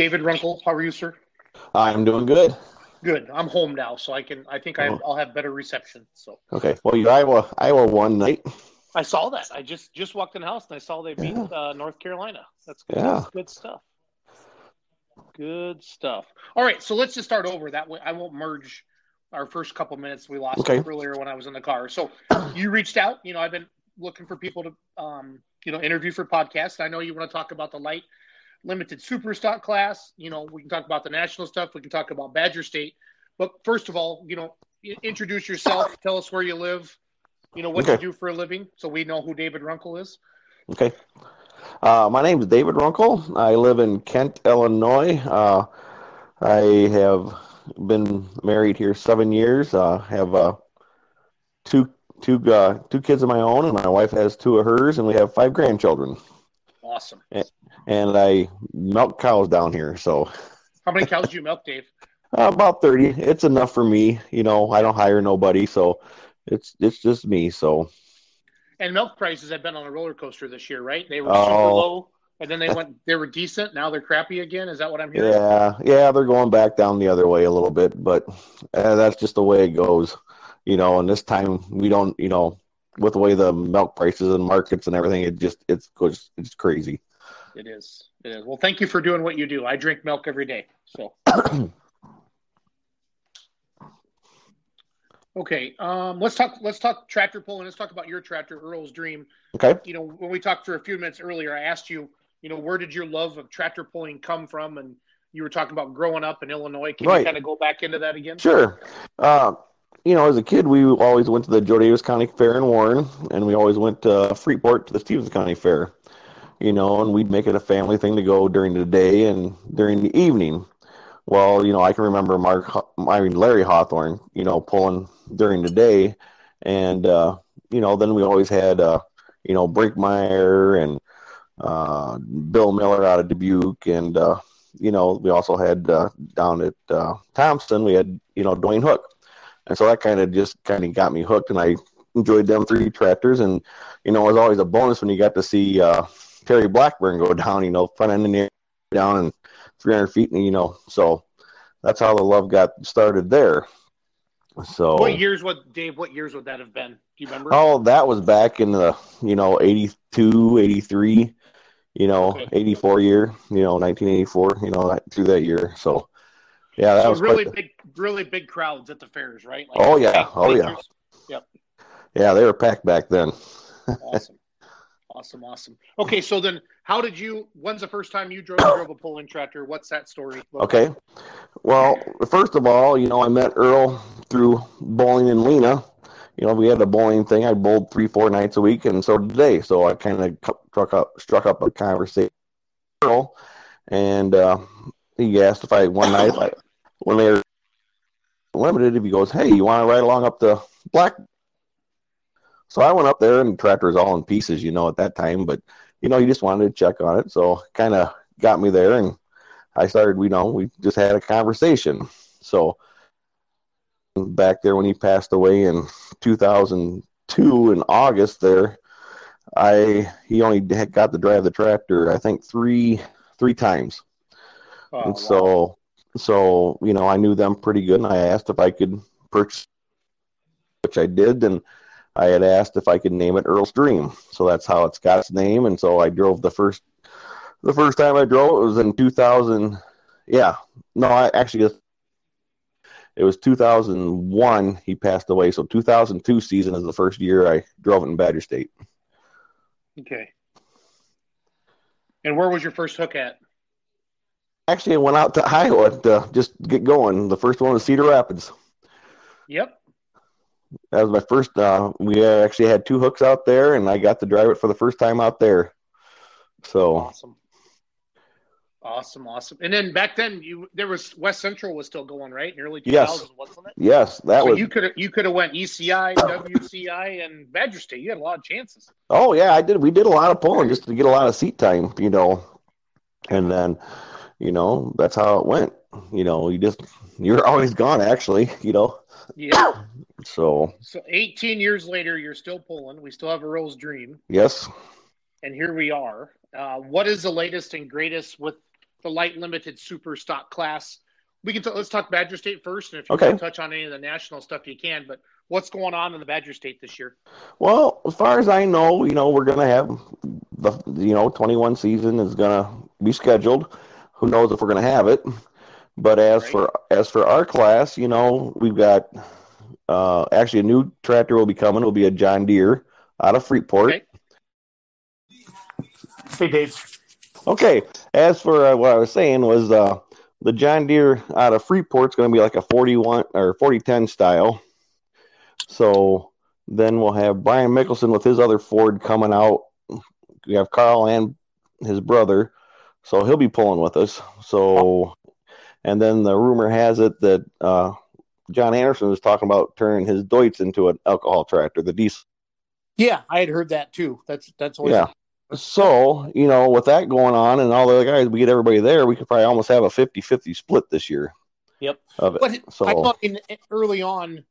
David Runkle, how are you, sir? I'm doing good. Good. I'm home now, so I can. I think I, will have better reception. So Okay. Well, you Iowa Iowa won night. I saw that. I just just walked in the house and I saw they beat uh, North Carolina. That's good. Yeah. That's good stuff. Good stuff. All right, so let's just start over. That way, I won't merge our first couple minutes we lost Okay. earlier when I was in the car. So you reached out. You know, I've been looking for people to, um, you know, interview for podcasts. I know you want to talk about the light limited super stock class. You know, we can talk about the national stuff. We can talk about Badger State. But first of all, you know, introduce yourself. Tell us where you live. You know what Okay. you do for a living, so we know who David Runkle is. Okay. Uh, my name is David Runkle. I live in Kent, Illinois. Uh, I have been married here seven years. Uh, have uh, two two uh, two kids of my own, and my wife has two of hers, and we have five grandchildren. Awesome. And I milk cows down here, so How many cows do you milk, Dave? uh, about thirty. It's enough for me. You know, I don't hire nobody, so it's it's just me. So And milk prices have been on a roller coaster this year, right? They were super Oh. low, and then they went. They were decent. Now they're crappy again. Is that what I'm hearing? Yeah, yeah, they're going back down the other way a little bit, but uh, that's just the way it goes, you know. And this time we don't, you know, with the way the milk prices and markets and everything, it just it's it's crazy. It is. It is. Well, thank you for doing what you do. I drink milk every day. So. okay. Um, let's talk. Let's talk tractor pulling. Let's talk about your tractor, Earl's Dream. Okay, You know, when we talked for a few minutes earlier, I asked you, you know, where did your love of tractor pulling come from? And you were talking about growing up in Illinois. Can you kind of go back into that again? sure. Uh, you know, as a kid, we always went to the Jo Daviess County Fair in Warren, and we always went to Freeport to the Stevens County Fair. You know, and we'd make it a family thing to go during the day and during the evening. Well, you know, I can remember Mark, I mean Larry Hawthorne, you know, pulling during the day, and uh, you know, then we always had, uh, you know, Brinkmeyer and uh, Bill Miller out of Dubuque, and uh, you know, we also had uh, down at uh, Thompson, we had, you know, Dwayne Hook, and so that kind of just kind of got me hooked, and I enjoyed them three tractors, and you know, it was always a bonus when you got to see uh, Terry Blackburn go down, you know, front end and air down and 300 feet, and you know, so that's how the love got started there. So What years? What Dave? What years would that have been? Do you remember? Oh, that was back in the, you know, 82, 83, you know, Okay. 84 year, you know, 1984, you know, through that year. So, yeah, that so was really the- big, really big crowds at the fairs, right? Oh, yeah. Oh, yeah. pictures. yeah, they were packed back then. Awesome, awesome, awesome. Okay, so then, how did you? When's the first time you drove, drove a pulling tractor? What's that story? Okay. like? Well, first of all, you know, I met Earl through bowling in Lena. You know, we had a bowling thing. I bowled three, four nights a week, and so did they. So I kind of struck up, struck up a conversation with Earl, and uh, he asked if I one night, like, when they were limited, if he goes, "Hey, you want to ride along up the black?" So I went up there, and the tractor was all in pieces, you know, at that time. But you know, he just wanted to check on it, so kind of got me there, and I started. You know, we just had a conversation. So back there when he passed away in 2002 in August, there, I he only had got to drive the tractor, I think three three times. Oh, And wow. so, so you know, I knew them pretty good, and I asked if I could purchase, which I did, and I had asked if I could name it Earl's Dream. So that's how it's got its name. And so I drove the first, the first time I drove it was in 2000. Yeah, no, I actually it was 2001. He passed away, so 2002 season is the first year I drove it in Badger State. Okay. And where was your first hook at? Actually, I went out to Iowa to just get going. The first one was Cedar Rapids. Yep. That was my first. Uh, we actually had two hooks out there, and I got to drive it for the first time out there. So Awesome. Awesome, awesome. And then back then, you there was West Central was still going right in early 2000s, Yes. wasn't it? yes, that so was. you could you could have went ECI, WCI, and Badger State. You had a lot of chances. Oh yeah, I did. We did a lot of pulling just to get a lot of seat time, you know, and then, you know, that's how it went. You know, you just you're always gone, actually, you know. Yeah. So So 18 years later, you're still pulling. We still have Earl's Dream, yes, and here we are. Uh, what is the latest and greatest with the light limited super stock class. We can t- let's talk Badger State first, and if you Okay. want to touch on any of the national stuff, you can. But what's going on in the Badger State this year? Well, as far as I know, you know, we're gonna have the you know 21 season is gonna be scheduled. Who knows if we're gonna have it? But as Right. for as for our class, you know, we've got uh, actually a new tractor will be coming. It'll be a John Deere out of Freeport. Okay. Hey, Dave. Okay. As for uh, what I was saying was uh, the John Deere out of Freeport's going to be like a 41 or 4010 style. So then we'll have Brian Mickelson with his other Ford coming out. We have Carl and his brother, so he'll be pulling with us. So, and then the rumor has it that uh, John Anderson is talking about turning his Deutz into an alcohol tractor, the diesel. Yeah, I had heard that too. That's that's always Yeah. So, you know, with that going on and all the other guys, we get everybody there, we could probably almost have a 50 50 split this year. Yep. Of it. But So- I thought in, early on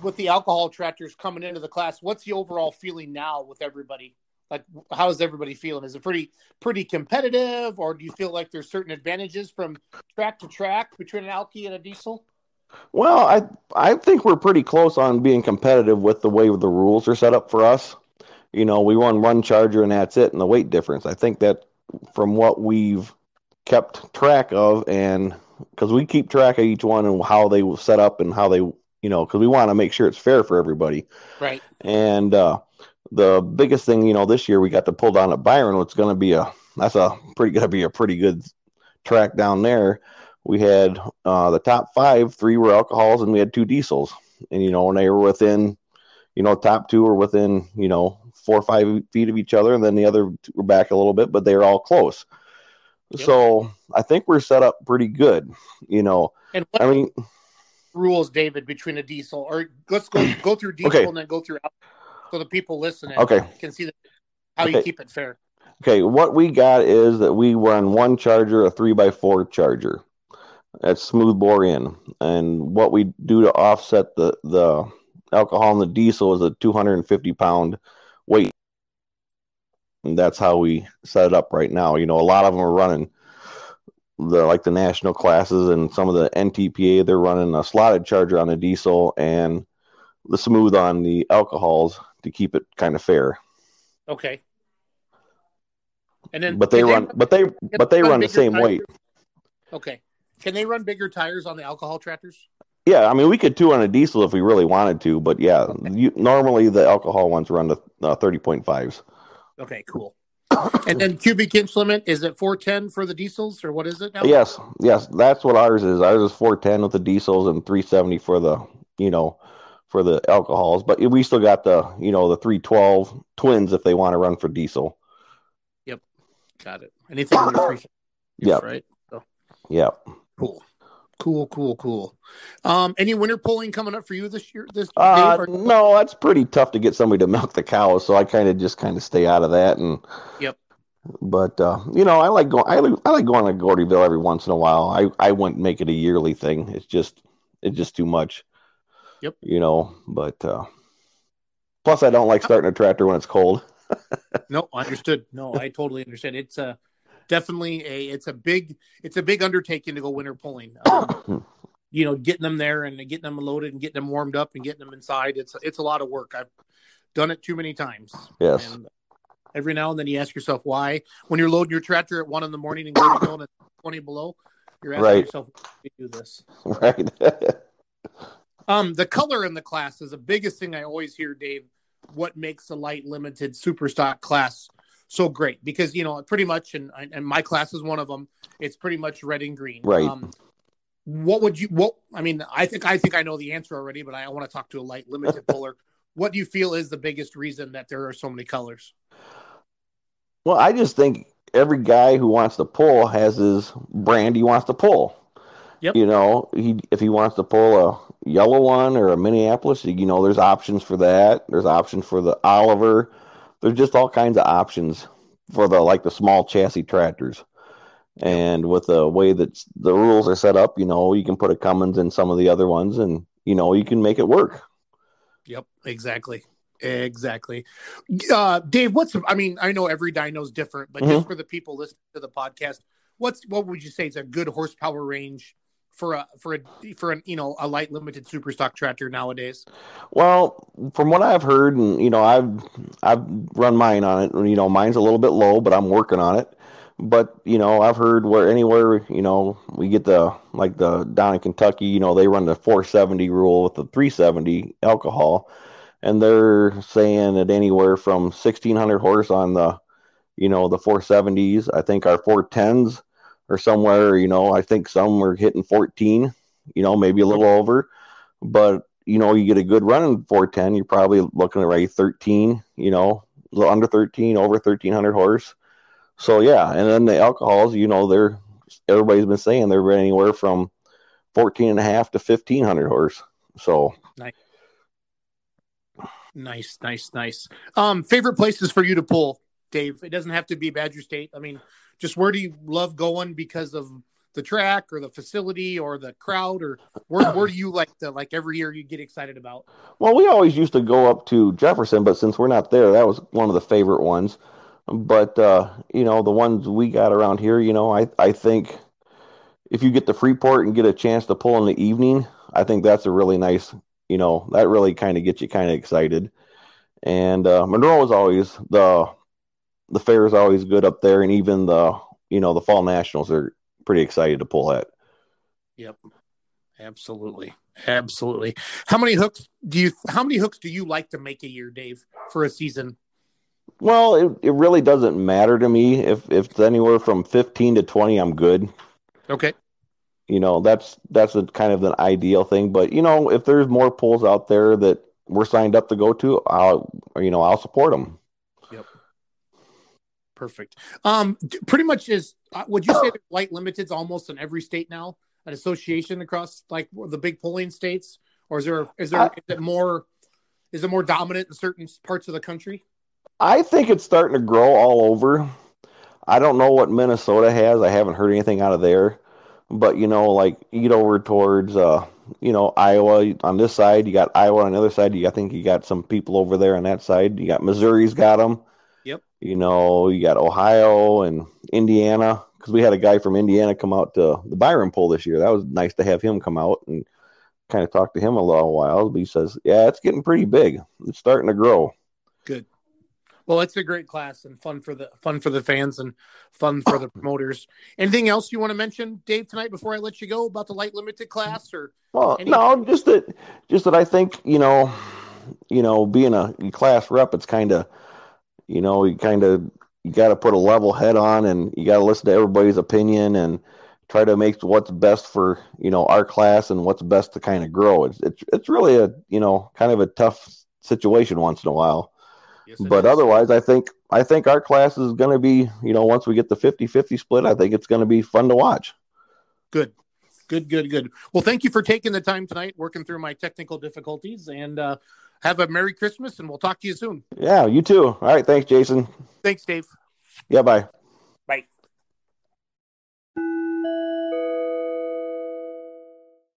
with the alcohol tractors coming into the class, what's the overall feeling now with everybody? Like, how is everybody feeling? Is it pretty pretty competitive, or do you feel like there's certain advantages from track to track between an alky and a diesel? Well, I I think we're pretty close on being competitive with the way the rules are set up for us. You know, we run one charger and that's it, and the weight difference. I think that from what we've kept track of, and because we keep track of each one and how they will set up and how they, you know, because we want to make sure it's fair for everybody. Right. And uh, the biggest thing, you know, this year we got to pull down at Byron. It's going to be a that's a pretty going to be a pretty good track down there. We had uh, the top five, three were alcohols, and we had two diesels. And you know, and they were within, you know, top two were within, you know, four or five feet of each other, and then the other two were back a little bit, but they were all close. Yep. So I think we're set up pretty good. You know, And what I mean, rules, David, between a diesel or let's go go through diesel Okay. and then go through alky so the people listening Okay. can see how you keep it fair. Okay, what we got is that we run one charger, a three by four charger. That's smooth bore in, and what we do to offset the the alcohol and the diesel is a 250 pound weight, and that's how we set it up right now. You know, a lot of them are running the like the national classes and some of the NTPA. They're running a slotted charger on the diesel and smooth on the alcohols to keep it kind of fair. Okay. And then But they run, but they but they run the same tires? weight. Okay. Can they run bigger tires on the alcohol tractors? Yeah, I mean, we could two on a diesel if we really wanted to, but yeah, you, normally the alcohol ones run to uh, thirty point fives. Okay, cool. and then cubic inch limit is it 410 for the diesels or what is it now? Yes, yes, that's what ours is. Ours is four ten with the diesels and three seventy for the you know for the alcohols. But we still got the you know the three twelve twins if they want to run for diesel. Yep, got it. Anything under 350, Yep. right? So, Yeah. cool. Cool, cool, cool. Um, any winter pulling coming up for you this year? This Uh, or- no, that's pretty tough to get somebody to milk the cows, so I kind of just kind of stay out of that. And Yep. But uh, you know, I like going. I, like- I like going to Gordyville every once in a while. I I wouldn't make it a yearly thing. It's just it's just too much. Yep. You know, but uh, plus I don't like starting a tractor when it's cold. No, understood. No, I totally understand. It's a definitely a it's a big it's a big undertaking to go winter pulling. Um, you know, getting them there and getting them loaded and getting them warmed up and getting them inside. It's it's a lot of work. I've done it too many times. Yes. And every now and then you ask yourself why when you're loading your tractor at one in the morning and going and it's twenty below, you're asking Right. yourself why do you do this. right. Um, the color in the class is the biggest thing I always hear, Dave. What makes the light limited super stock class so great? Because you know, pretty much, and and my class is one of them. It's pretty much red and green. Right. Um, what would you? What I mean, I think I think I know the answer already, but I want to talk to a light limited puller. What do you feel is the biggest reason that there are so many colors? well, I just think every guy who wants to pull has his brand he wants to pull. Yep. You know, he if he wants to pull a yellow one or a Minneapolis, you know, there's options for that. There's options for the Oliver. There's just all kinds of options for the like the small chassis tractors. And with the way that the rules are set up, you know, you can put a Cummins in some of the other ones, and you know, you can make it work. Yep, exactly. Exactly. Uh, Dave, what's I mean, I know every dyno's different, but just for the people listening to the podcast, what's what would you say is a good horsepower range for a for a for an you know a light limited super stock tractor nowadays? Well, from what I've heard, and you know, I've I've run mine on it. You know, mine's a little bit low, but I'm working on it. But you know, I've heard where anywhere you know we get the like the down in Kentucky, you know, they run the 470 rule with the 370 alcohol, and they're saying that anywhere from 1600 horse on the you know the 470s. I think our 410s or somewhere, you know, I think some were hitting 14, you know, maybe a little over. But, you know, you get a good run in 410, you're probably looking at right 13, you know, under 13, over 1300 horse. So, yeah. And then the alcohols, you know, they're, everybody's been saying they're anywhere from 14 and a half to 1500 horse. So, nice. Nice, nice, nice. Um, favorite places for you to pull, Dave? It doesn't have to be Badger State. I mean, just where do you love going because of the track or the facility or the crowd or where, where do you like the like every year you get excited about? Well we always used to go up to jefferson but since we're not there that was one of the favorite ones. But uh, you know the ones we got around here you know i i think if you get to freeport and get a chance to pull in the evening i think that's a really nice you know that really kind of gets you kind of excited. And uh, monroe is always the the fair is always good up there, and even the you know the fall nationals are pretty excited to pull at. Yep, absolutely, absolutely. How many hooks do you? How many hooks do you like to make a year, Dave, for a season? Well, it, it really doesn't matter to me if if it's anywhere from fifteen to twenty. I'm good. Okay. You know that's that's a kind of an ideal thing, but you know if there's more pulls out there that we're signed up to go to, I'll you know I'll support them. Perfect. Um, pretty much is. Uh, would you say that light limited's almost in every state now? An association across like the big polling states, or is there is there uh, is it more is it more dominant in certain parts of the country? I think it's starting to grow all over. I don't know what Minnesota has. I haven't heard anything out of there. But you know, like you get over towards uh, you know, Iowa on this side, you got Iowa on the other side. You I think you got some people over there on that side. You got Missouri's got them. You know, you got Ohio and Indiana because we had a guy from Indiana come out to the Byron poll this year. That was nice to have him come out and kind of talk to him a little while. But he says, "Yeah, it's getting pretty big. It's starting to grow." Good. Well, it's a great class and fun for the fun for the fans and fun for the promoters. Anything else you want to mention, Dave, tonight before I let you go about the light limited class or? Well, any- no, just that, just that I think you know, you know, being a class rep, it's kind of you know, you kind of you got to put a level head on, and you got to listen to everybody's opinion and try to make what's best for you know our class and what's best to kind of grow. It's it's it's really a you know kind of a tough situation once in a while. Yes, but is. otherwise, I think I think our class is going to be you know once we get the 50-50 split, I think it's going to be fun to watch. Good. Good, good, good. Well, thank you for taking the time tonight, working through my technical difficulties, and uh, have a Merry Christmas and we'll talk to you soon. Yeah, you too. All right. Thanks, Jason. Thanks, Dave. Yeah, bye. Bye.